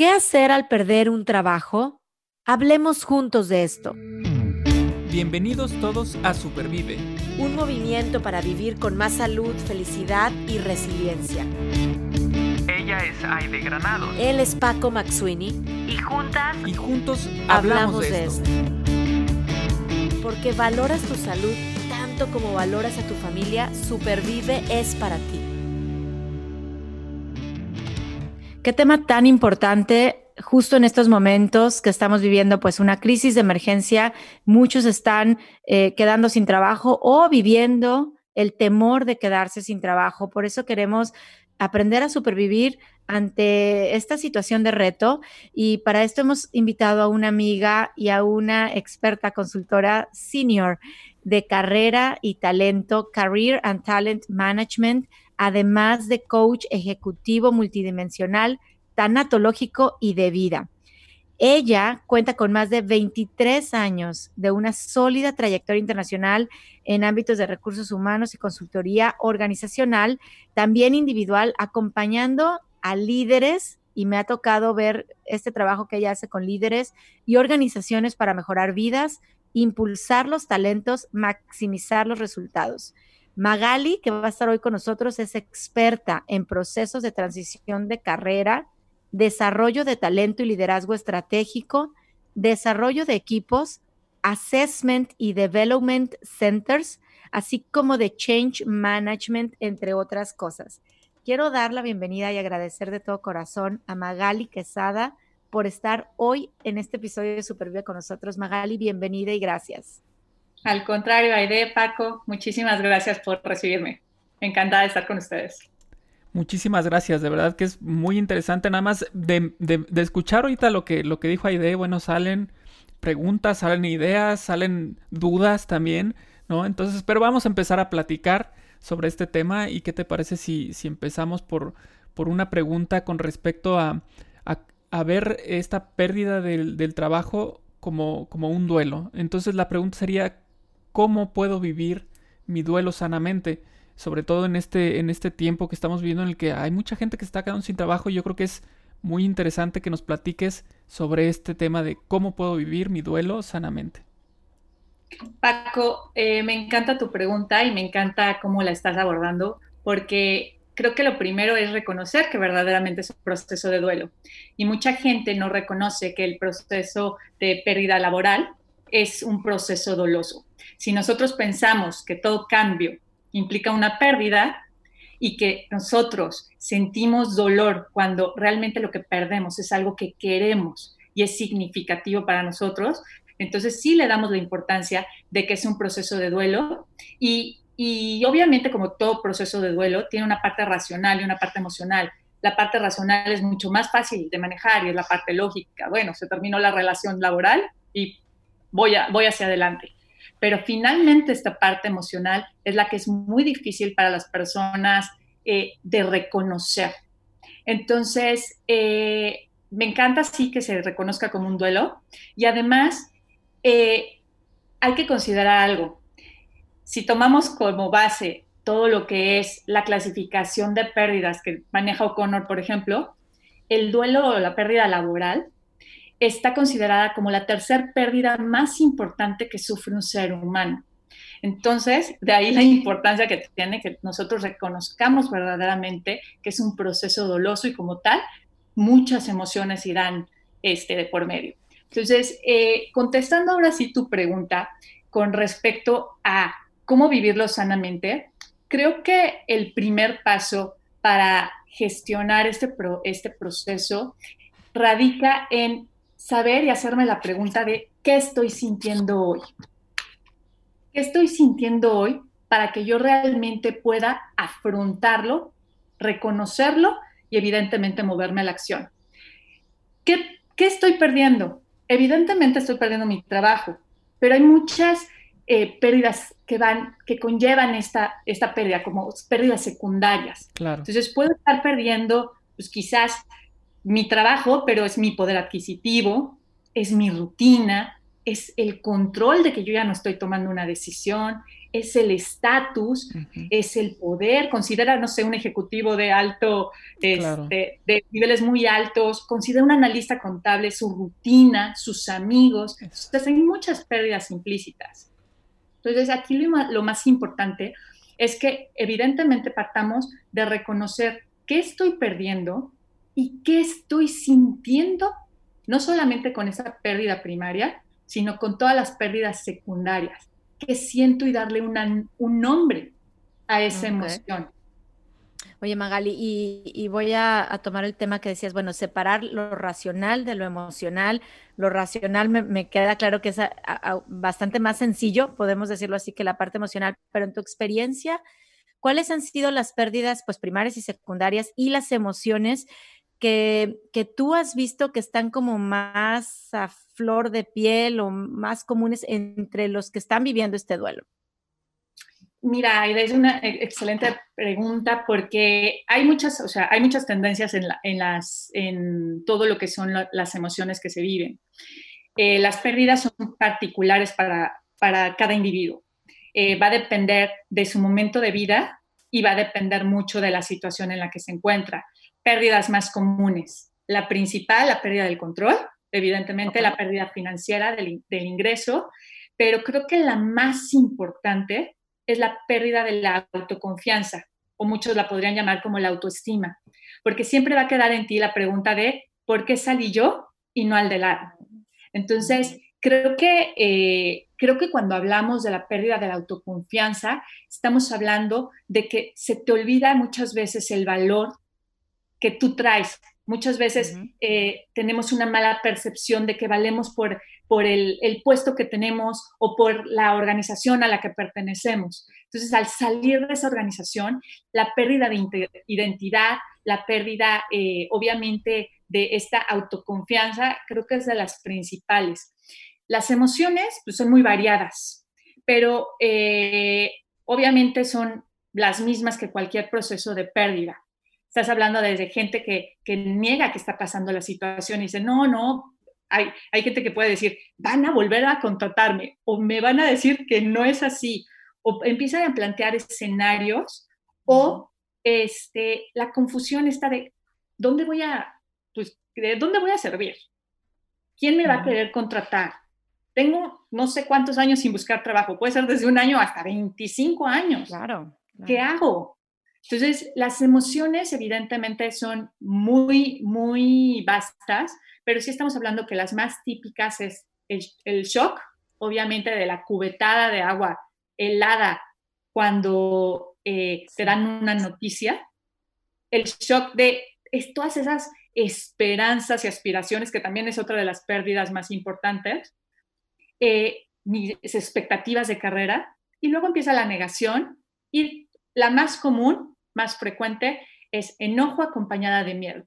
¿Qué hacer al perder un trabajo? Hablemos juntos de esto. Bienvenidos todos a Supervive. Un movimiento para vivir con más salud, felicidad y resiliencia. Ella es Aide Granado. Él es Paco Maxuini. Y juntas. Y juntos hablamos, de, esto. Porque valoras tu salud tanto como valoras a tu familia, Supervive es para ti. Qué tema tan importante justo en estos momentos que estamos viviendo pues una crisis de emergencia. Muchos están eh, quedando sin trabajo o viviendo el temor de quedarse sin trabajo. Por eso queremos aprender a supervivir ante esta situación de reto y para esto hemos invitado a una amiga y a una experta consultora senior de carrera y talento, Career and Talent Management, además de coach ejecutivo multidimensional, tanatológico y de vida. Ella cuenta con más de 23 años de una sólida trayectoria internacional en ámbitos de recursos humanos y consultoría organizacional, también individual, acompañando a líderes y me ha tocado ver este trabajo que ella hace con líderes y organizaciones para mejorar vidas, impulsar los talentos, maximizar los resultados. Magali, que va a estar hoy con nosotros, es experta en procesos de transición de carrera, desarrollo de talento y liderazgo estratégico, desarrollo de equipos, assessment y development centers, así como de change management, entre otras cosas. Quiero dar la bienvenida y agradecer de todo corazón a Magali Quesada por estar hoy en este episodio de Supervive con nosotros. Magali, bienvenida y gracias. Al contrario, Aide, Paco, muchísimas gracias por recibirme. Encantada de estar con ustedes. Muchísimas gracias, de verdad que es muy interesante. Nada más de, escuchar ahorita lo que, lo que dijo Aide, bueno, salen preguntas, salen ideas, salen dudas también, ¿no? Entonces, pero vamos a empezar a platicar sobre este tema y qué te parece si, si empezamos por, por una pregunta con respecto a, a, ver esta pérdida del, del trabajo como, como un duelo. Entonces la pregunta sería, cómo puedo vivir mi duelo sanamente, sobre todo en este, en este tiempo que estamos viviendo en el que hay mucha gente que está quedando sin trabajo y yo creo que es muy interesante que nos platiques sobre este tema de cómo puedo vivir mi duelo sanamente. Paco, eh, me encanta tu pregunta y me encanta cómo la estás abordando, porque creo que lo primero es reconocer que verdaderamente es un proceso de duelo. Y mucha gente no reconoce que el proceso de pérdida laboral es un proceso doloso. Si nosotros pensamos que todo cambio implica una pérdida y que nosotros sentimos dolor cuando realmente lo que perdemos es algo que queremos y es significativo para nosotros, entonces sí le damos la importancia de que es un proceso de duelo y, obviamente como todo proceso de duelo tiene una parte racional y una parte emocional. La parte racional es mucho más fácil de manejar y es la parte lógica. Bueno, se terminó la relación laboral y voy, voy hacia adelante. Pero finalmente esta parte emocional es la que es muy difícil para las personas eh, de reconocer. Entonces, eh, me encanta sí que se reconozca como un duelo y además eh, hay que considerar algo. Si tomamos como base todo lo que es la clasificación de pérdidas que maneja O'Connor, por ejemplo, el duelo o la pérdida laboral está considerada como la tercer pérdida más importante que sufre un ser humano. Entonces, de ahí la importancia que tiene que nosotros reconozcamos verdaderamente que es un proceso doloso y como tal, muchas emociones irán este, de por medio. Entonces, eh, contestando ahora sí tu pregunta con respecto a cómo vivirlo sanamente, creo que el primer paso para gestionar este, este proceso radica en saber y hacerme la pregunta de qué estoy sintiendo hoy. ¿Qué estoy sintiendo hoy para que yo realmente pueda afrontarlo, reconocerlo y evidentemente moverme a la acción? ¿Qué, estoy perdiendo? Evidentemente estoy perdiendo mi trabajo, pero hay muchas eh, pérdidas que van, que conllevan esta, esta pérdida, como pérdidas secundarias. Claro. Entonces puedo estar perdiendo, pues quizás mi trabajo, pero es mi poder adquisitivo, es mi rutina, es el control de que yo ya no estoy tomando una decisión, es el estatus, es el poder. Considera, no sé, un ejecutivo de alto, este, de niveles muy altos, considera un analista contable, su rutina, sus amigos. Entonces, hay muchas pérdidas implícitas. Entonces, aquí lo, lo más importante es que evidentemente partamos de reconocer qué estoy perdiendo y qué estoy sintiendo, no solamente con esa pérdida primaria, sino con todas las pérdidas secundarias. ¿Qué siento y darle un nombre a esa emoción? Oye, Magali, y, voy a, tomar el tema que decías, bueno, separar lo racional de lo emocional. Lo racional me, queda claro que es bastante más sencillo, podemos decirlo así, que la parte emocional, pero en tu experiencia, ¿cuáles han sido las pérdidas pues, primarias y secundarias y las emociones que, tú has visto que están como más a flor de piel o más comunes entre los que están viviendo este duelo? Mira, es una excelente pregunta porque hay muchas, o sea, hay muchas tendencias en, en, las, en todo lo que son las emociones que se viven. Eh, las pérdidas son particulares para, para cada individuo. Eh, va a depender de su momento de vida y va a depender mucho de la situación en la que se encuentra pérdidas más comunes. La principal, la pérdida del control, evidentemente la pérdida financiera del, ingreso, pero creo que la más importante es la pérdida de la autoconfianza, o muchos la podrían llamar como la autoestima, porque siempre va a quedar en ti la pregunta de ¿por qué salí yo y no al de lado? Entonces, creo que, eh, creo que cuando hablamos de la pérdida de la autoconfianza, estamos hablando de que se te olvida muchas veces el valor que tú traes. Muchas veces eh, tenemos una mala percepción de que valemos por, por el, puesto que tenemos o por la organización a la que pertenecemos. Entonces, al salir de esa organización, la pérdida de identidad, la pérdida, eh, obviamente, de esta autoconfianza, creo que es de las principales. Las emociones pues, son muy variadas, pero eh, obviamente son las mismas que cualquier proceso de pérdida. Estás hablando desde gente que, niega que está pasando la situación y dice, no, no, hay, hay gente que puede decir, van a volver a contratarme o me van a decir que no es así o empiezan a plantear escenarios o este, la confusión está de dónde voy a, pues, de dónde voy a servir, quién me va a querer contratar. Tengo no sé cuántos años sin buscar trabajo, puede ser desde un año hasta 25 años. claro. ¿Qué hago? Entonces, las emociones evidentemente son muy, muy vastas, pero sí estamos hablando que las más típicas es el, shock, obviamente de la cubetada de agua helada cuando eh, te dan una noticia, el shock de todas esas esperanzas y aspiraciones, que también es otra de las pérdidas más importantes, eh, mis expectativas de carrera, y luego empieza la negación y la más común, más frecuente, es enojo acompañada de miedo.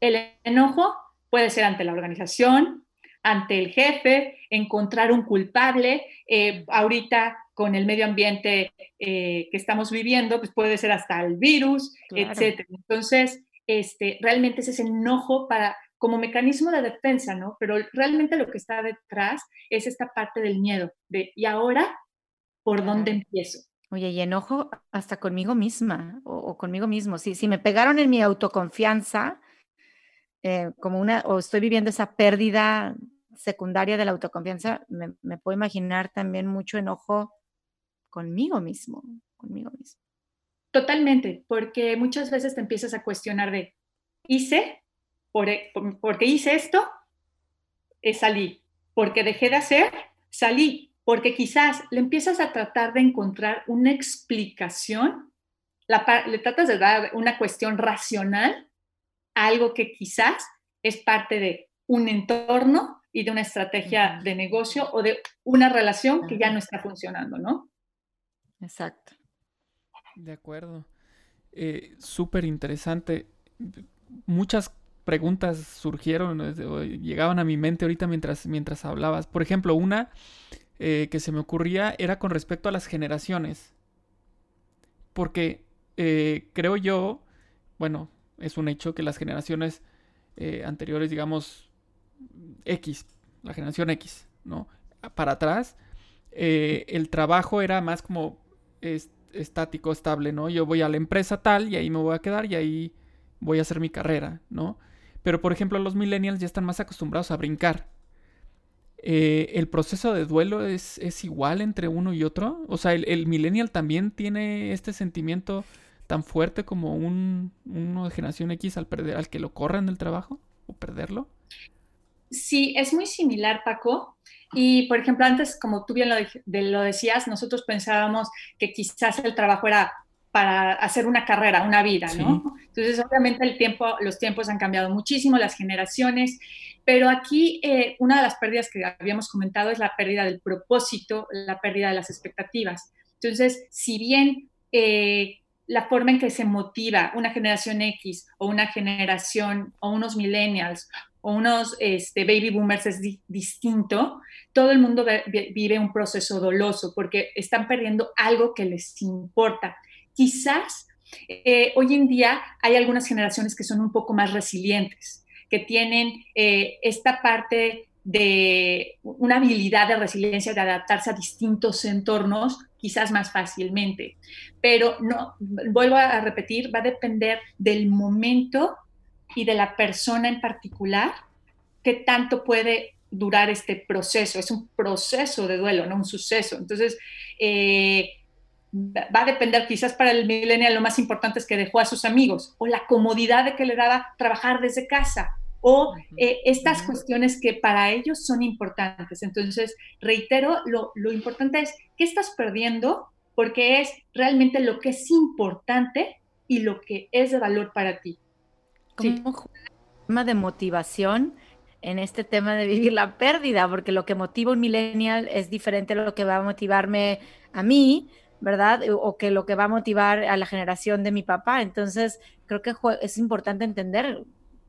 El enojo puede ser ante la organización, ante el jefe, encontrar un culpable. Eh, ahorita con el medio ambiente eh, que estamos viviendo, pues puede ser hasta el virus, etc. Entonces, este, realmente es ese enojo para como mecanismo de defensa, ¿no? Pero realmente lo que está detrás es esta parte del miedo, de ¿y ahora por dónde empiezo? Oye, y enojo hasta conmigo misma o, conmigo mismo. Si, si me pegaron en mi autoconfianza, eh, como una, o estoy viviendo esa pérdida secundaria de la autoconfianza, me, puedo imaginar también mucho enojo conmigo mismo, conmigo mismo. Totalmente, porque muchas veces te empiezas a cuestionar de, hice, por, e, porque hice esto, eh, salí, porque dejé de hacer, salí, porque quizás le empiezas a tratar de encontrar una explicación, le tratas de dar una cuestión racional a algo que quizás es parte de un entorno y de una estrategia de negocio o de una relación que ya no está funcionando, ¿no? Exacto. De acuerdo. Eh, Súper interesante. Muchas preguntas surgieron, llegaban a mi mente ahorita mientras, mientras hablabas. Por ejemplo, una eh, que se me ocurría era con respecto a las generaciones. Porque eh, creo yo, bueno, es un hecho que las generaciones eh, anteriores, digamos, X, la generación X, ¿no? Para atrás, el trabajo era más como estático, estable, ¿no? Yo voy a la empresa tal y ahí me voy a quedar y ahí voy a hacer mi carrera, ¿no? Pero por ejemplo los millennials ya están más acostumbrados a brincar. Eh, ¿El proceso de duelo es, es, igual entre uno y otro? O sea, ¿el, millennial también tiene este sentimiento tan fuerte como un, uno de generación X al, perder, al que lo corran del trabajo o perderlo? Sí, es muy similar, Paco. Y, por ejemplo, antes, como tú bien lo, lo decías, nosotros pensábamos que quizás el trabajo era para hacer una carrera, una vida, ¿no? Entonces, obviamente el tiempo, los tiempos han cambiado muchísimo, las generaciones, pero aquí eh, una de las pérdidas que habíamos comentado es la pérdida del propósito, la pérdida de las expectativas. Entonces, si bien eh, la forma en que se motiva una generación X o una generación o unos millennials o unos este, baby boomers es distinto, todo el mundo vive un proceso doloso porque están perdiendo algo que les importa. Quizás eh, hoy en día hay algunas generaciones que son un poco más resilientes, que tienen eh, esta parte de una habilidad de resiliencia, de adaptarse a distintos entornos, quizás más fácilmente. Pero no, vuelvo a repetir, va a depender del momento y de la persona en particular qué tanto puede durar este proceso. Es un proceso de duelo, no un suceso. Entonces, eh, va a depender quizás para el millennial lo más importante es que dejó a sus amigos o la comodidad de que le daba trabajar desde casa o eh, estas cuestiones que para ellos son importantes. Entonces, reitero, lo, lo importante es qué estás perdiendo porque es realmente lo que es importante y lo que es de valor para ti. Como tema de motivación en este tema de vivir la pérdida, porque lo que motiva un millennial es diferente a lo que va a motivarme a mí, ¿verdad? O que lo que va a motivar a la generación de mi papá. Entonces, creo que es importante entender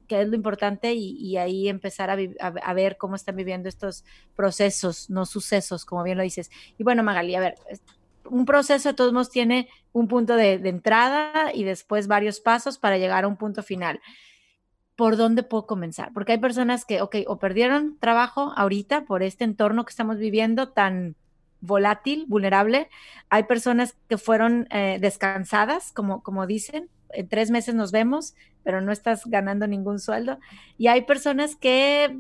qué es lo importante y, ahí empezar a, ver cómo están viviendo estos procesos, no sucesos, como bien lo dices. Y bueno, Magali, a ver, un proceso de todos modos tiene un punto de, de entrada y después varios pasos para llegar a un punto final por dónde puedo comenzar, porque hay personas que, ok, o perdieron trabajo ahorita por este entorno que estamos viviendo tan volátil, vulnerable. Hay personas que fueron eh, descansadas, como, como dicen, en tres meses nos vemos, pero no estás ganando ningún sueldo. Y hay personas que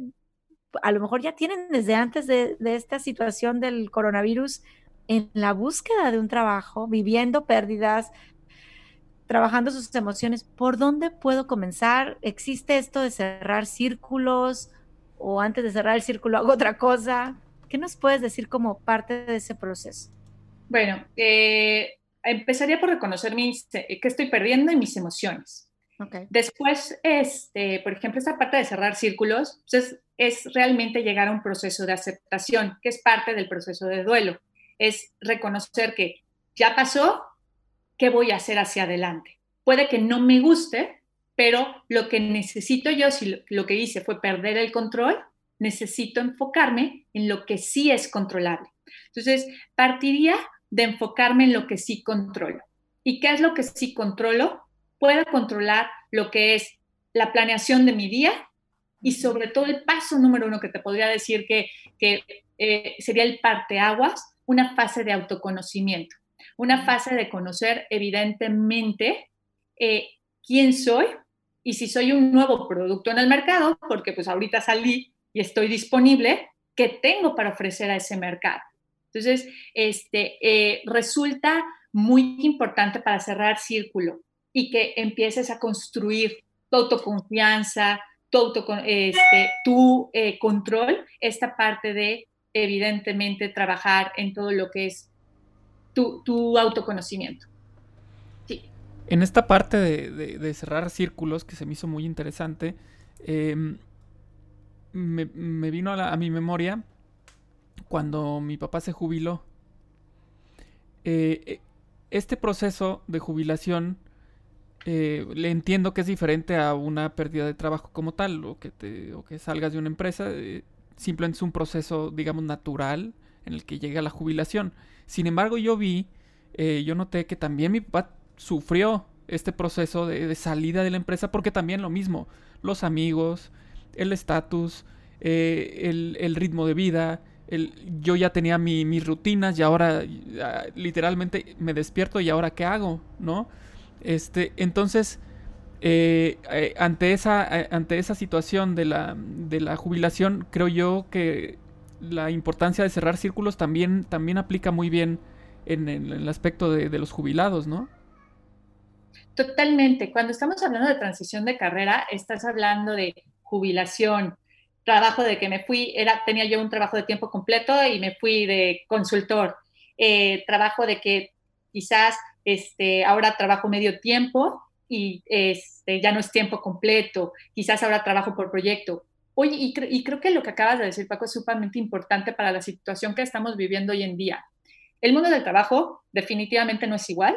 a lo mejor ya tienen desde antes de, de esta situación del coronavirus en la búsqueda de un trabajo, viviendo pérdidas, trabajando sus emociones, ¿por dónde puedo comenzar? ¿Existe esto de cerrar círculos o antes de cerrar el círculo hago otra cosa? ¿Qué nos puedes decir como parte de ese proceso? Bueno, eh, empezaría por reconocer mis, eh, qué estoy perdiendo y mis emociones. Okay. Después, este, por ejemplo, esta parte de cerrar círculos pues es, es realmente llegar a un proceso de aceptación, que es parte del proceso de duelo. Es reconocer que ya pasó, qué voy a hacer hacia adelante. Puede que no me guste, pero lo que necesito yo, si lo que hice fue perder el control, necesito enfocarme en lo que sí es controlable. Entonces, partiría de enfocarme en lo que sí controlo. ¿Y qué es lo que sí controlo? Puedo controlar lo que es la planeación de mi día y sobre todo el paso número uno que te podría decir que, que eh, sería el parteaguas, una fase de autoconocimiento una fase de conocer evidentemente eh, quién soy y si soy un nuevo producto en el mercado, porque pues ahorita salí y estoy disponible, ¿qué tengo para ofrecer a ese mercado? Entonces, este, eh, resulta muy importante para cerrar círculo y que empieces a construir tu autoconfianza, tu, este, tu eh, control, esta parte de, evidentemente, trabajar en todo lo que es tu, autoconocimiento. Sí. En esta parte de, cerrar círculos, que se me hizo muy interesante, em, me, vino a, mi memoria cuando mi papá se jubiló. Eh, eh, este proceso de jubilación eh, le entiendo que es diferente a una pérdida de trabajo como tal, o que, salgas de una empresa. simplemente es un proceso, digamos, natural en el que llega la jubilación. Sin embargo, yo vi, eh, yo noté que también mi papá sufrió este proceso de, salida de la empresa porque también lo mismo, los amigos, el estatus, eh, el, ritmo de vida. El, yo ya tenía mis rutinas y ahora literalmente me despierto y ahora qué hago, ¿no? Este, entonces, eh, eh, ante, esa, ante esa situación de la, de la jubilación, creo yo que la importancia de cerrar círculos también, también aplica muy bien en, el aspecto de, de los jubilados, ¿no? Totalmente. Cuando estamos hablando de transición de carrera, estás hablando de jubilación, trabajo de que me fui, era, tenía yo un trabajo de tiempo completo y me fui de consultor, eh, trabajo de que quizás este, ahora trabajo medio tiempo y este, ya no es tiempo completo, quizás ahora trabajo por proyecto. Oye, y, y, creo que lo que acabas de decir, Paco, es sumamente importante para la situación que estamos viviendo hoy en día. El mundo del trabajo definitivamente no es igual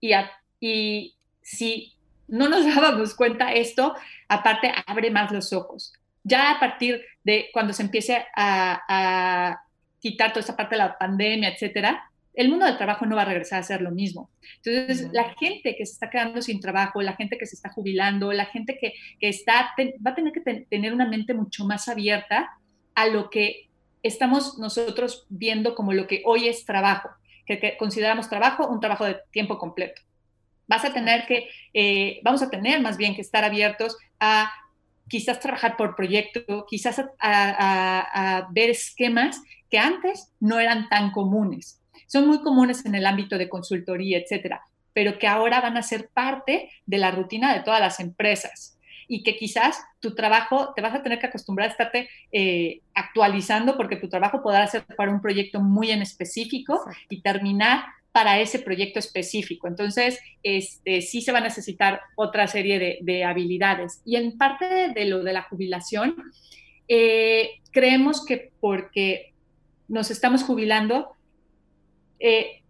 y, y si no nos dábamos cuenta esto, aparte abre más los ojos. Ya a partir de cuando se empiece a, quitar toda esa parte de la pandemia, etcétera, el mundo del trabajo no va a regresar a ser lo mismo. Entonces, la gente que se está quedando sin trabajo, la gente que se está jubilando, la gente que, está, va a tener que tener una mente mucho más abierta a lo que estamos nosotros viendo como lo que hoy es trabajo, que consideramos trabajo un trabajo de tiempo completo. Vas a tener que, eh, vamos a tener más bien que estar abiertos a quizás trabajar por proyecto, quizás a, ver esquemas que antes no eran tan comunes. Son muy comunes en el ámbito de consultoría, etcétera, pero que ahora van a ser parte de la rutina de todas las empresas y que quizás tu trabajo te vas a tener que acostumbrar a estarte eh, actualizando porque tu trabajo podrá ser para un proyecto muy en específico y terminar para ese proyecto específico. Entonces, este, sí se va a necesitar otra serie de, habilidades. Y en parte de, lo de la jubilación, eh, creemos que porque nos estamos jubilando, eh,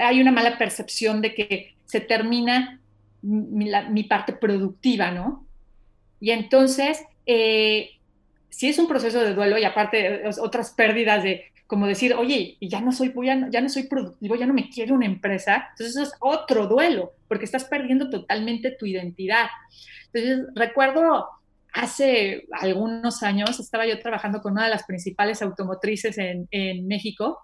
hay una mala percepción de que se termina mi, parte productiva, ¿no? Y entonces, eh, si es un proceso de duelo y aparte otras pérdidas de como decir, oye, ya no soy, ya, no soy productivo, ya no me quiere una empresa, entonces eso es otro duelo, porque estás perdiendo totalmente tu identidad. Entonces, recuerdo hace algunos años, estaba yo trabajando con una de las principales automotrices en, México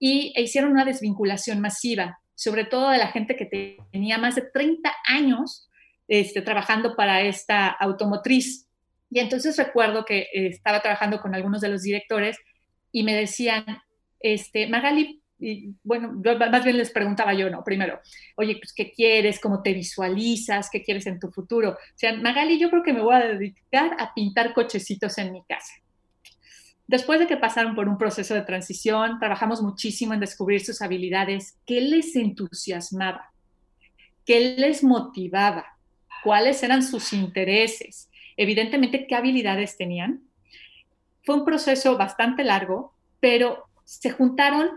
y e hicieron una desvinculación masiva, sobre todo de la gente que tenía más de 30 años este, trabajando para esta automotriz. Y entonces recuerdo que eh, estaba trabajando con algunos de los directores y me decían, este, Magali, bueno, más bien les preguntaba yo, no, primero, oye, pues, ¿qué quieres? ¿Cómo te visualizas? ¿Qué quieres en tu futuro? O sea, Magali, yo creo que me voy a dedicar a pintar cochecitos en mi casa. Después de que pasaron por un proceso de transición, trabajamos muchísimo en descubrir sus habilidades, qué les entusiasmaba, qué les motivaba, cuáles eran sus intereses, evidentemente qué habilidades tenían fue un proceso bastante largo, pero se juntaron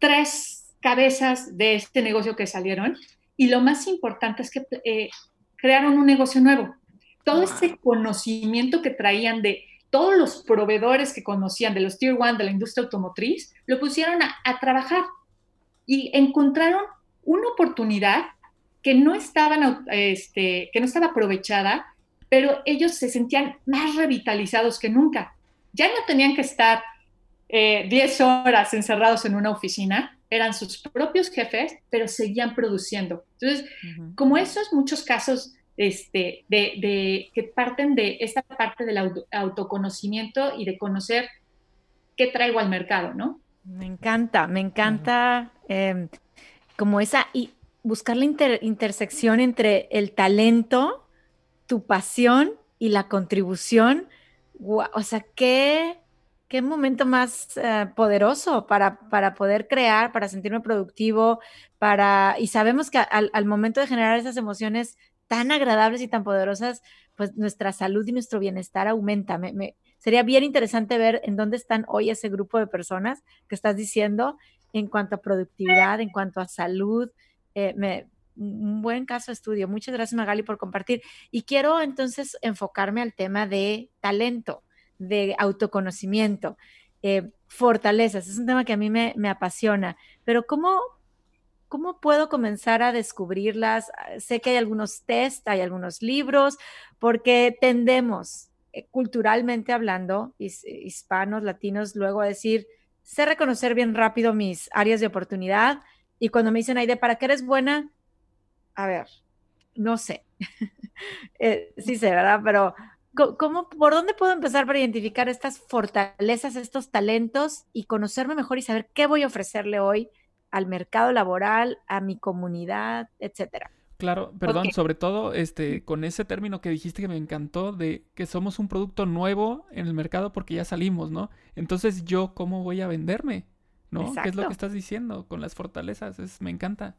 tres cabezas de este negocio que salieron y lo más importante es que eh, crearon un negocio nuevo. Todo ese conocimiento que traían de todos los proveedores que conocían de los Tier One de la industria automotriz, lo pusieron a, trabajar y encontraron una oportunidad que no, estaban, este, que no estaba aprovechada, pero ellos se sentían más revitalizados que nunca ya no tenían que estar 10 eh, horas encerrados en una oficina, eran sus propios jefes, pero seguían produciendo. Entonces, como esos muchos casos este, de, que parten de esta parte del autoconocimiento y de conocer qué traigo al mercado, ¿no? Me encanta, me encanta em, como esa y buscar la intersección entre el talento, tu pasión y la contribución o sea, qué, qué momento más eh, poderoso para, para poder crear, para sentirme productivo, para, y sabemos que al, al, momento de generar esas emociones tan agradables y tan poderosas, pues nuestra salud y nuestro bienestar aumenta. Me, sería bien interesante ver en dónde están hoy ese grupo de personas que estás diciendo en cuanto a productividad, en cuanto a salud. Eh, me, un buen caso de estudio. Muchas gracias, Magali, por compartir. Y quiero entonces enfocarme al tema de talento, de autoconocimiento, eh, fortalezas. Es un tema que a mí me, apasiona. Pero ¿cómo, ¿cómo puedo comenzar a descubrirlas? Sé que hay algunos test, hay algunos libros, porque tendemos eh, culturalmente hablando, hispanos, latinos, luego decir, sé reconocer bien rápido mis áreas de oportunidad y cuando me dicen, Aide, ¿para qué eres buena? A ver, no sé. Eh, sí sé, ¿verdad? Pero ¿cómo, ¿por dónde puedo empezar para identificar estas fortalezas, estos talentos y conocerme mejor y saber qué voy a ofrecerle hoy al mercado laboral, a mi comunidad, etcétera? Claro, perdón, sobre todo este con ese término que dijiste que me encantó de que somos un producto nuevo en el mercado porque ya salimos, ¿no? Entonces, yo cómo voy a venderme? ¿No? ¿Qué es lo que estás diciendo con las fortalezas? Es, me encanta.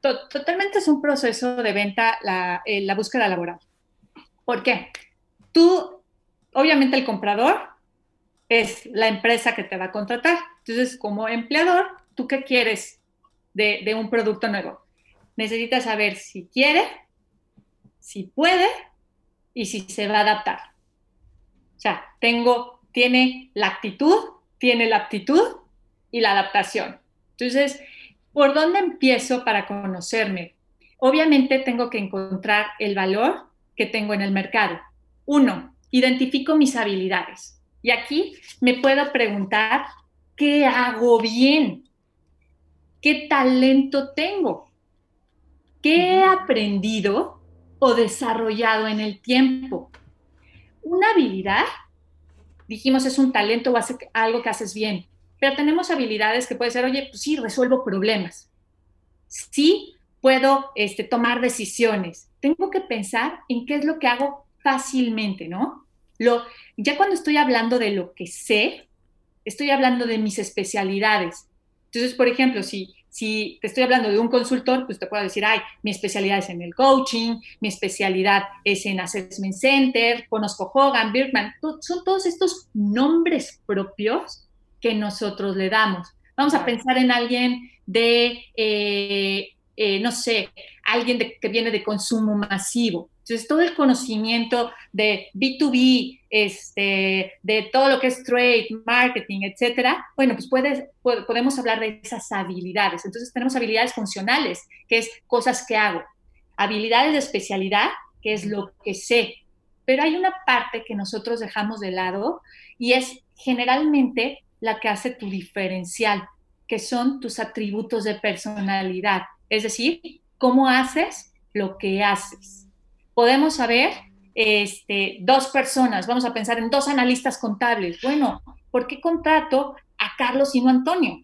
Totalmente es un proceso de venta la, eh, la búsqueda laboral. ¿Por qué? Tú, obviamente el comprador es la empresa que te va a contratar. Entonces, como empleador, ¿tú qué quieres de, de un producto nuevo? necesita saber si quiere, si puede y si se va a adaptar. O sea, tengo, tiene la actitud, tiene la aptitud y la adaptación. Entonces, ¿por dónde empiezo para conocerme? Obviamente tengo que encontrar el valor que tengo en el mercado. Uno, identifico mis habilidades. Y aquí me puedo preguntar, ¿qué hago bien? ¿Qué talento tengo? ¿Qué he aprendido o desarrollado en el tiempo? Una habilidad, dijimos, es un talento o algo que haces bien, pero tenemos habilidades que puede ser, oye, pues sí, resuelvo problemas. Sí, puedo este, tomar decisiones. Tengo que pensar en qué es lo que hago fácilmente, ¿no? Lo, ya cuando estoy hablando de lo que sé, estoy hablando de mis especialidades. Entonces, por ejemplo, si si te estoy hablando de un consultor, pues te puedo decir, ay, mi especialidad es en el coaching, mi especialidad es en Assessment Center, conozco Hogan, Birkman, son todos estos nombres propios que nosotros le damos. Vamos a pensar en alguien de, eh, eh, no sé, alguien que viene de consumo masivo. Entonces, todo el conocimiento de B2B, este, de todo lo que es trade, marketing, etcétera, bueno, pues podemos hablar de esas habilidades. Entonces, tenemos habilidades funcionales, que es cosas que hago. Habilidades de especialidad, que es lo que sé. Pero hay una parte que nosotros dejamos de lado y es generalmente la que hace tu diferencial, que son tus atributos de personalidad. Es decir, cómo haces lo que haces podemos saber este, dos personas, vamos a pensar en dos analistas contables. Bueno, ¿por qué contrato a Carlos y no a Antonio?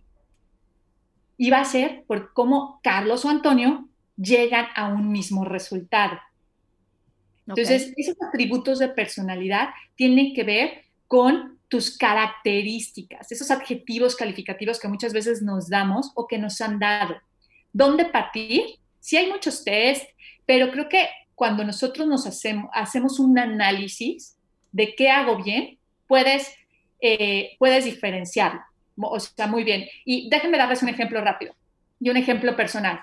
Y va a ser por cómo Carlos o Antonio llegan a un mismo resultado. Entonces, esos atributos de personalidad tienen que ver con tus características, esos adjetivos calificativos que muchas veces nos damos o que nos han dado. ¿Dónde partir? Sí hay muchos test, pero creo que cuando nosotros nos hacemos, un análisis de qué hago bien, puedes, eh, puedes diferenciarlo. O sea, muy bien. Y déjenme darles un ejemplo rápido y un ejemplo personal.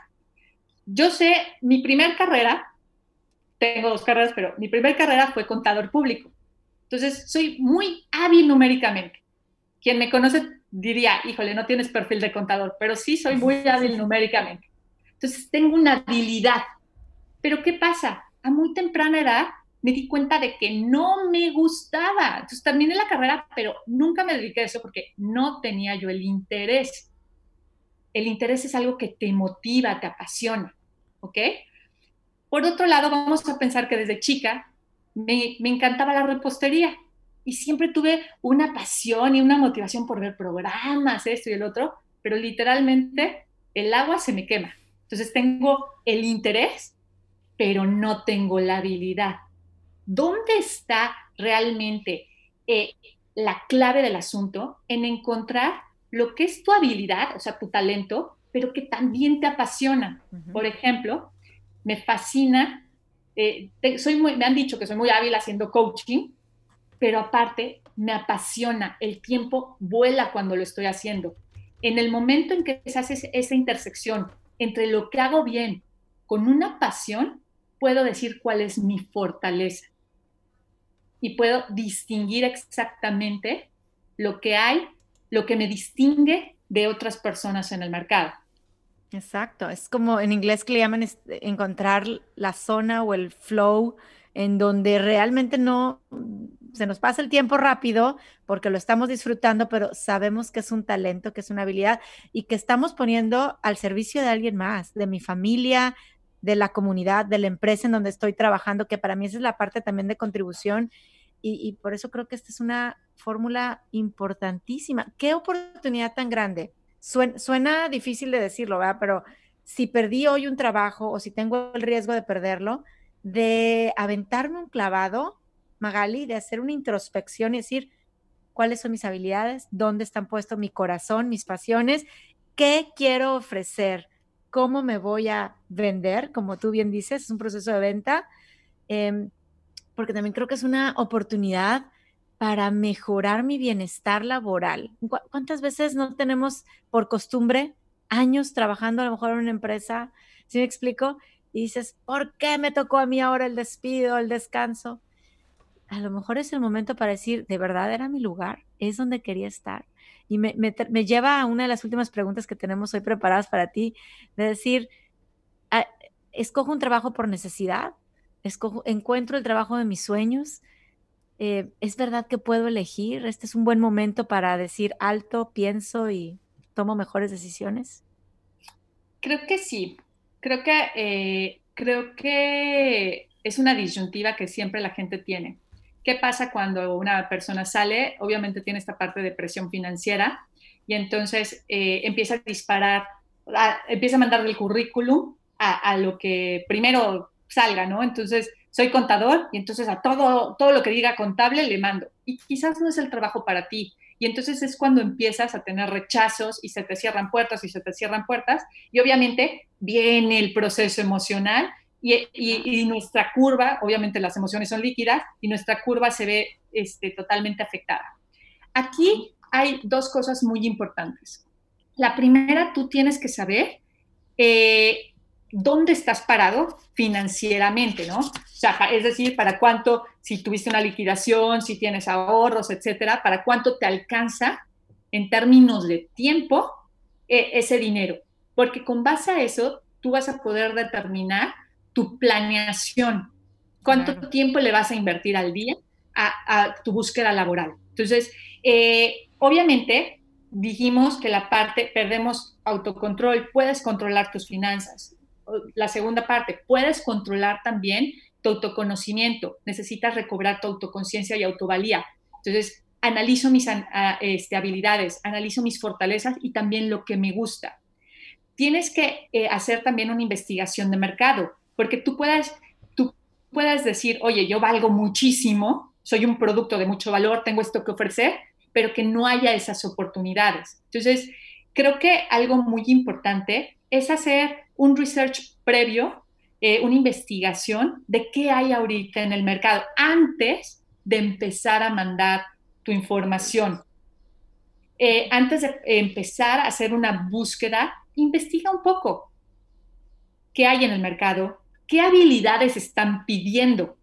Yo sé, mi primer carrera, tengo dos carreras, pero mi primer carrera fue contador público. Entonces, soy muy hábil numéricamente. Quien me conoce diría, híjole, no tienes perfil de contador, pero sí soy muy hábil numéricamente. Entonces, tengo una habilidad pero ¿qué pasa? A muy temprana edad me di cuenta de que no me gustaba. Entonces terminé la carrera, pero nunca me dediqué a eso porque no tenía yo el interés. El interés es algo que te motiva, te apasiona, ¿ok? Por otro lado, vamos a pensar que desde chica me, me encantaba la repostería y siempre tuve una pasión y una motivación por ver programas, esto y el otro, pero literalmente el agua se me quema. Entonces tengo el interés, pero no tengo la habilidad. ¿Dónde está realmente eh, la clave del asunto? En encontrar lo que es tu habilidad, o sea, tu talento, pero que también te apasiona. Por ejemplo, me fascina, eh, soy me han dicho que soy muy hábil haciendo coaching, pero aparte me apasiona, el tiempo vuela cuando lo estoy haciendo. En el momento en que se hace esa intersección entre lo que hago bien con una pasión, puedo decir cuál es mi fortaleza y puedo distinguir exactamente lo que hay, lo que me distingue de otras personas en el mercado. Exacto, es como en inglés que le llaman encontrar la zona o el flow en donde realmente no, se nos pasa el tiempo rápido porque lo estamos disfrutando, pero sabemos que es un talento, que es una habilidad y que estamos poniendo al servicio de alguien más, de mi familia, de la comunidad, de la empresa en donde estoy trabajando, que para mí esa es la parte también de contribución. Y, por eso creo que esta es una fórmula importantísima. ¿Qué oportunidad tan grande? Suena, suena difícil de decirlo, ¿verdad? Pero si perdí hoy un trabajo o si tengo el riesgo de perderlo, de aventarme un clavado, Magali, de hacer una introspección y decir cuáles son mis habilidades, dónde están puestos mi corazón, mis pasiones, qué quiero ofrecer, cómo me voy a vender, como tú bien dices, es un proceso de venta, em, porque también creo que es una oportunidad para mejorar mi bienestar laboral. ¿Cuántas veces no tenemos por costumbre años trabajando a lo mejor en una empresa, ¿sí me explico? Y dices, ¿por qué me tocó a mí ahora el despido, el descanso? A lo mejor es el momento para decir, de verdad era mi lugar, es donde quería estar. Y me, lleva a una de las últimas preguntas que tenemos hoy preparadas para ti, de decir, ah, escojo un trabajo por necesidad, escojo, encuentro el trabajo de mis sueños, eh, ¿es verdad que puedo elegir? ¿Este es un buen momento para decir alto, pienso y tomo mejores decisiones? Creo que sí. Creo que, eh, creo que es una disyuntiva que siempre la gente tiene. ¿Qué pasa cuando una persona sale? Obviamente tiene esta parte de presión financiera y entonces eh, empieza a disparar, empieza a mandar el currículum a, a, lo que primero salga, ¿no? Entonces, soy contador y entonces a todo, todo lo que diga contable le mando. Y quizás no es el trabajo para ti. Y entonces es cuando empiezas a tener rechazos y se te cierran puertas y se te cierran puertas. Y obviamente viene el proceso emocional y, nuestra curva, obviamente las emociones son líquidas y nuestra curva se ve este, totalmente afectada. Aquí hay dos cosas muy importantes. La primera, tú tienes que saber eh, dónde estás parado financieramente, ¿no? O sea, es decir, para cuánto, si tuviste una liquidación, si tienes ahorros, etcétera, para cuánto te alcanza en términos de tiempo eh, ese dinero. Porque con base a eso, tú vas a poder determinar tu planeación, cuánto tiempo le vas a invertir al día a, tu búsqueda laboral. Entonces, eh, obviamente, dijimos que la parte, perdemos autocontrol, puedes controlar tus finanzas. La segunda parte, puedes controlar también tu autoconocimiento, necesitas recobrar tu autoconciencia y autovalía. Entonces, analizo mis este, habilidades, analizo mis fortalezas y también lo que me gusta. Tienes que eh, hacer también una investigación de mercado porque tú puedes, tú puedes decir, oye, yo valgo muchísimo, soy un producto de mucho valor, tengo esto que ofrecer, pero que no haya esas oportunidades. Entonces, creo que algo muy importante es hacer un research previo, eh, una investigación de qué hay ahorita en el mercado antes de empezar a mandar tu información. Eh, antes de empezar a hacer una búsqueda, investiga un poco qué hay en el mercado, ¿Qué habilidades están pidiendo?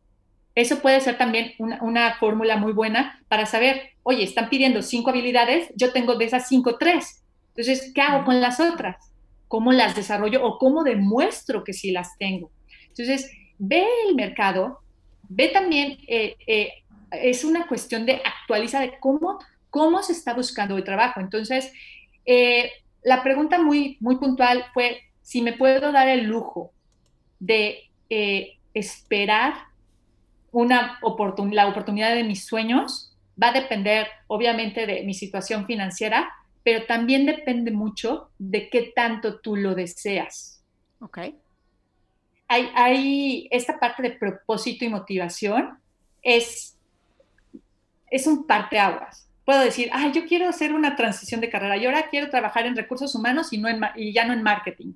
Eso puede ser también una, fórmula muy buena para saber, oye, están pidiendo cinco habilidades, yo tengo de esas cinco tres. Entonces, ¿qué hago con las otras? ¿Cómo las desarrollo o cómo demuestro que sí las tengo? Entonces, ve el mercado, ve también, eh, eh, es una cuestión de actualizar de cómo, cómo se está buscando el trabajo. Entonces, eh, la pregunta muy, muy puntual fue si me puedo dar el lujo de esperar una la oportunidad de mis sueños va a depender obviamente de mi situación financiera, pero también depende mucho de qué tanto tú lo deseas. Ok. Hay, hay esta parte de propósito y motivación es, es un parteaguas. Puedo decir, ah, yo quiero hacer una transición de carrera, yo ahora quiero trabajar en recursos humanos y, no y ya no en marketing.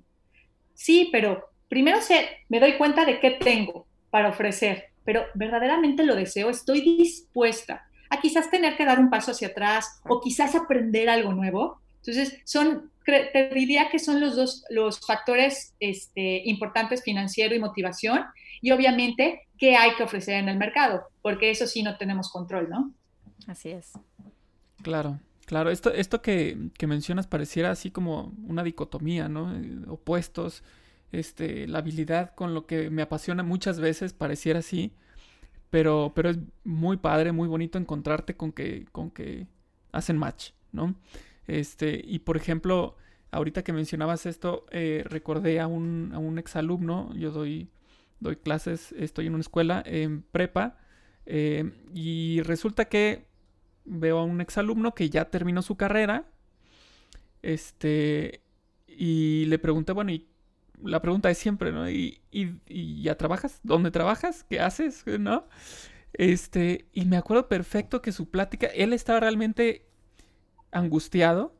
Sí, pero primero se, me doy cuenta de qué tengo para ofrecer, pero verdaderamente lo deseo, estoy dispuesta a quizás tener que dar un paso hacia atrás o quizás aprender algo nuevo. Entonces, son, te diría que son los dos los factores este, importantes, financiero y motivación, y obviamente qué hay que ofrecer en el mercado, porque eso sí no tenemos control, ¿no? Así es. Claro. Claro, esto, esto que, que mencionas pareciera así como una dicotomía, ¿no? Eh, opuestos este, la habilidad con lo que me apasiona muchas veces, pareciera así, pero, pero es muy padre, muy bonito encontrarte con que, con que hacen match, ¿no? Este, y por ejemplo, ahorita que mencionabas esto, eh, recordé a un, a un exalumno, yo doy, doy clases, estoy en una escuela en prepa, eh, y resulta que veo a un exalumno que ya terminó su carrera, este, y le pregunté, bueno, y la pregunta es siempre, ¿no? ¿Y, ya trabajas? ¿Dónde trabajas? ¿Qué haces? ¿No? Este, y me acuerdo perfecto que su plática, él estaba realmente angustiado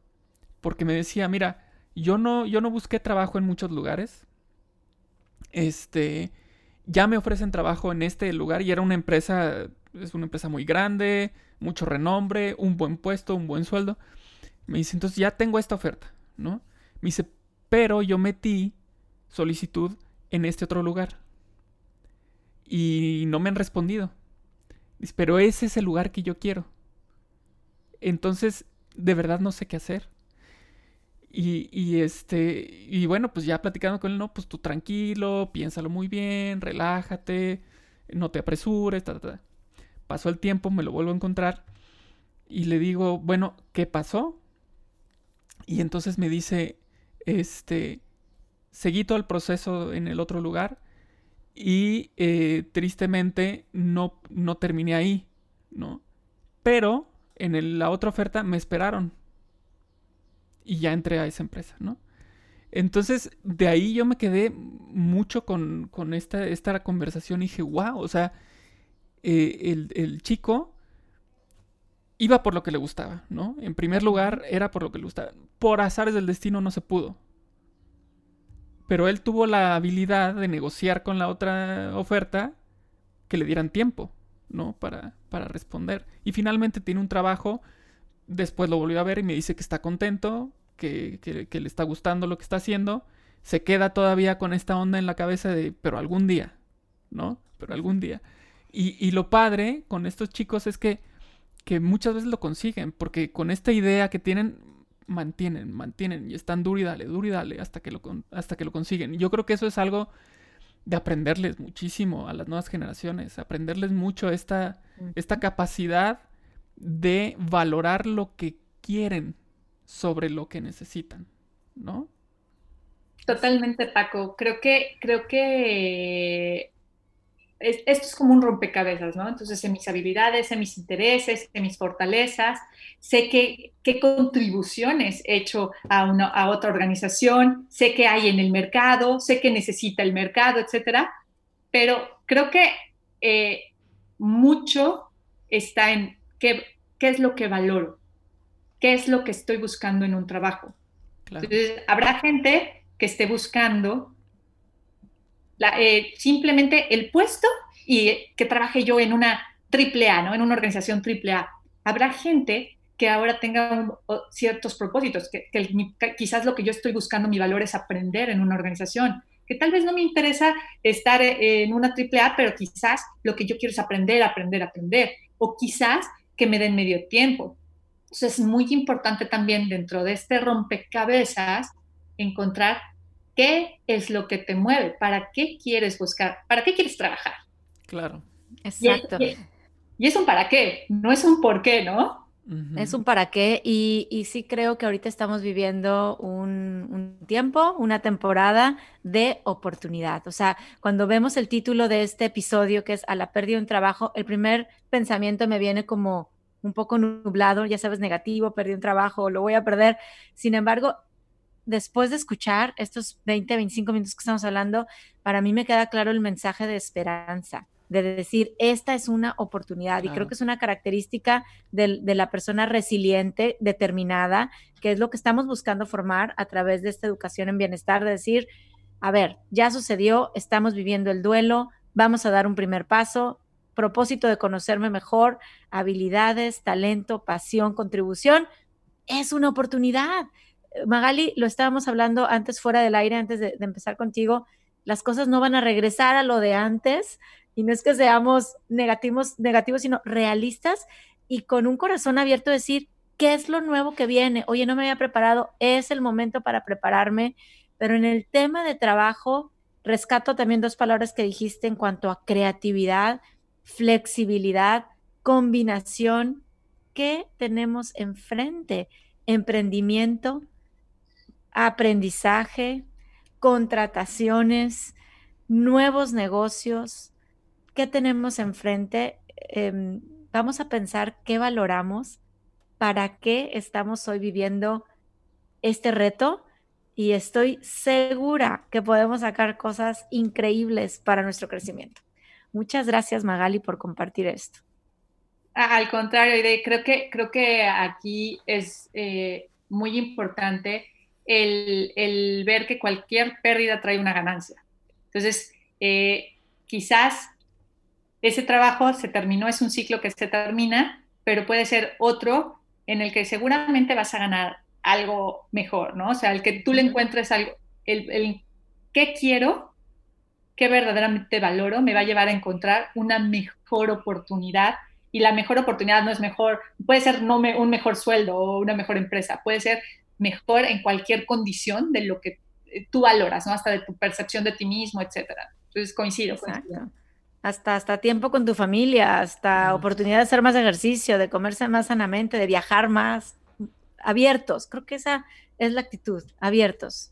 porque me decía, mira, yo no, yo no busqué trabajo en muchos lugares. Este, ya me ofrecen trabajo en este lugar y era una empresa, es una empresa muy grande, mucho renombre, un buen puesto, un buen sueldo. Me dice, entonces ya tengo esta oferta, ¿no? Me dice, pero yo metí solicitud en este otro lugar. Y no me han respondido. Pero ese es el lugar que yo quiero. Entonces, de verdad no sé qué hacer. Y, y, este, y bueno, pues ya platicando con él, no, pues tú tranquilo, piénsalo muy bien, relájate, no te apresures, Pasó el tiempo, me lo vuelvo a encontrar y le digo, bueno, ¿qué pasó? Y entonces me dice, este, seguí todo el proceso en el otro lugar y eh, tristemente no, no terminé ahí, ¿no? Pero en la otra oferta me esperaron y ya entré a esa empresa, ¿no? Entonces, de ahí yo me quedé mucho con, esta, esta conversación y dije, wow, o sea, eh, el, el, chico iba por lo que le gustaba, ¿no? En primer lugar, era por lo que le gustaba. Por azares del destino no se pudo. Pero él tuvo la habilidad de negociar con la otra oferta que le dieran tiempo, ¿no? Para, para responder. Y finalmente tiene un trabajo. Después lo volvió a ver y me dice que está contento, que, que, le está gustando lo que está haciendo. Se queda todavía con esta onda en la cabeza de, pero algún día, ¿no? Pero algún día. Y, y lo padre con estos chicos es que, que muchas veces lo consiguen, porque con esta idea que tienen, mantienen, mantienen y están duro y dale, duro y dale hasta que lo, hasta que lo consiguen. Yo creo que eso es algo de aprenderles muchísimo a las nuevas generaciones, aprenderles mucho esta, esta capacidad de valorar lo que quieren sobre lo que necesitan, ¿no? Totalmente, Paco. Creo que, creo que esto es como un rompecabezas, ¿no? Entonces, en mis habilidades, en mis intereses, en mis fortalezas, sé que, qué contribuciones he hecho a, una, a otra organización, sé que hay en el mercado, sé que necesita el mercado, etcétera, pero creo que eh, mucho está en qué, qué es lo que valoro, qué es lo que estoy buscando en un trabajo. Entonces, habrá gente que esté buscando eh, simplemente el puesto y que trabaje yo en una triple A, ¿no? En una organización triple A. Habrá gente que ahora tenga ciertos propósitos, que, quizás lo que yo estoy buscando, mi valor es aprender en una organización, que tal vez no me interesa estar eh, en una triple A, pero quizás lo que yo quiero es aprender, aprender, aprender, o quizás que me den medio tiempo. Entonces es muy importante también dentro de este rompecabezas encontrar ¿Qué es lo que te mueve? ¿Para qué quieres buscar? ¿Para qué quieres trabajar? Claro. Exacto. Y es, un para qué, no es un por qué, ¿no? Es un para qué y, y, sí creo que ahorita estamos viviendo un, un, tiempo, una temporada de oportunidad. O sea, cuando vemos el título de este episodio que es A la pérdida de un trabajo, el primer pensamiento me viene como un poco nublado, ya sabes, negativo, perdí un trabajo, lo voy a perder. Sin embargo, después de escuchar estos 20, 25 minutos que estamos hablando, para mí me queda claro el mensaje de esperanza, de decir, esta es una oportunidad. Y creo que es una característica de, la persona resiliente, determinada, que es lo que estamos buscando formar a través de esta educación en bienestar, de decir, a ver, ya sucedió, estamos viviendo el duelo, vamos a dar un primer paso, propósito de conocerme mejor, habilidades, talento, pasión, contribución, es una oportunidad. Magali, lo estábamos hablando antes fuera del aire, antes de, empezar contigo, las cosas no van a regresar a lo de antes y no es que seamos negativos, negativos, sino realistas y con un corazón abierto decir, ¿qué es lo nuevo que viene? Oye, no me había preparado, es el momento para prepararme, pero en el tema de trabajo, rescato también dos palabras que dijiste en cuanto a creatividad. flexibilidad, combinación. ¿Qué tenemos enfrente? Emprendimiento, aprendizaje, contrataciones, nuevos negocios. ¿Qué tenemos enfrente? Em, vamos a pensar qué valoramos, para qué estamos hoy viviendo este reto y estoy segura que podemos sacar cosas increíbles para nuestro crecimiento. Muchas gracias Magali por compartir esto. Al contrario, creo que, creo que aquí es eh, muy importante el, ver que cualquier pérdida trae una ganancia. Entonces, eh, quizás ese trabajo se terminó, es un ciclo que se termina, pero puede ser otro en el que seguramente vas a ganar algo mejor, ¿no? O sea, el que tú le encuentres algo, el, el qué quiero, qué verdaderamente valoro, me va a llevar a encontrar una mejor oportunidad. Y la mejor oportunidad no es mejor, puede ser no un mejor sueldo o una mejor empresa, puede ser mejor en cualquier condición de lo que eh, tú valoras, ¿no? Hasta de tu percepción de ti mismo, etcétera. Entonces coincido. coincido. Hasta, hasta tiempo con tu familia, hasta oportunidad de hacer más ejercicio, de comerse más sanamente, de viajar más, abiertos. Creo que esa es la actitud, abiertos.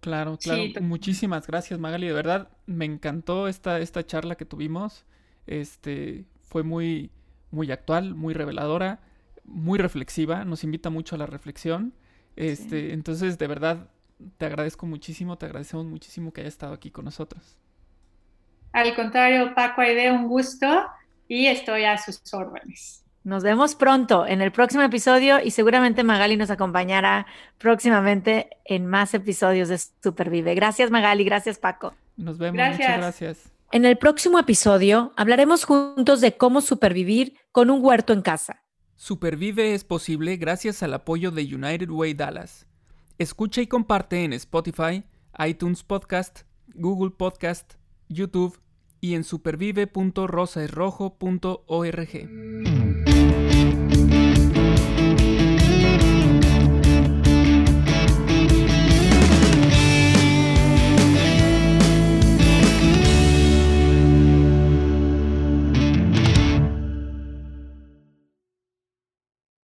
Claro, claro. Muchísimas gracias, Magali. De verdad, me encantó esta, esta charla que tuvimos. Este, fue muy, muy actual, muy reveladora, muy reflexiva. Nos invita mucho a la reflexión. Este, entonces, de verdad, te agradezco muchísimo, te agradecemos muchísimo que hayas estado aquí con nosotros. Al contrario, Paco Aide, un gusto y estoy a sus órdenes. Nos vemos pronto en el próximo episodio y seguramente Magali nos acompañará próximamente en más episodios de Supervive. Gracias Magali, gracias Paco. Nos vemos, muchas gracias. En el próximo episodio hablaremos juntos de cómo supervivir con un huerto en casa. Supervive es posible gracias al apoyo de United Way Dallas. Escucha y comparte en Spotify, iTunes Podcast, Google Podcast, YouTube y en supervive.rosaesrojo.org.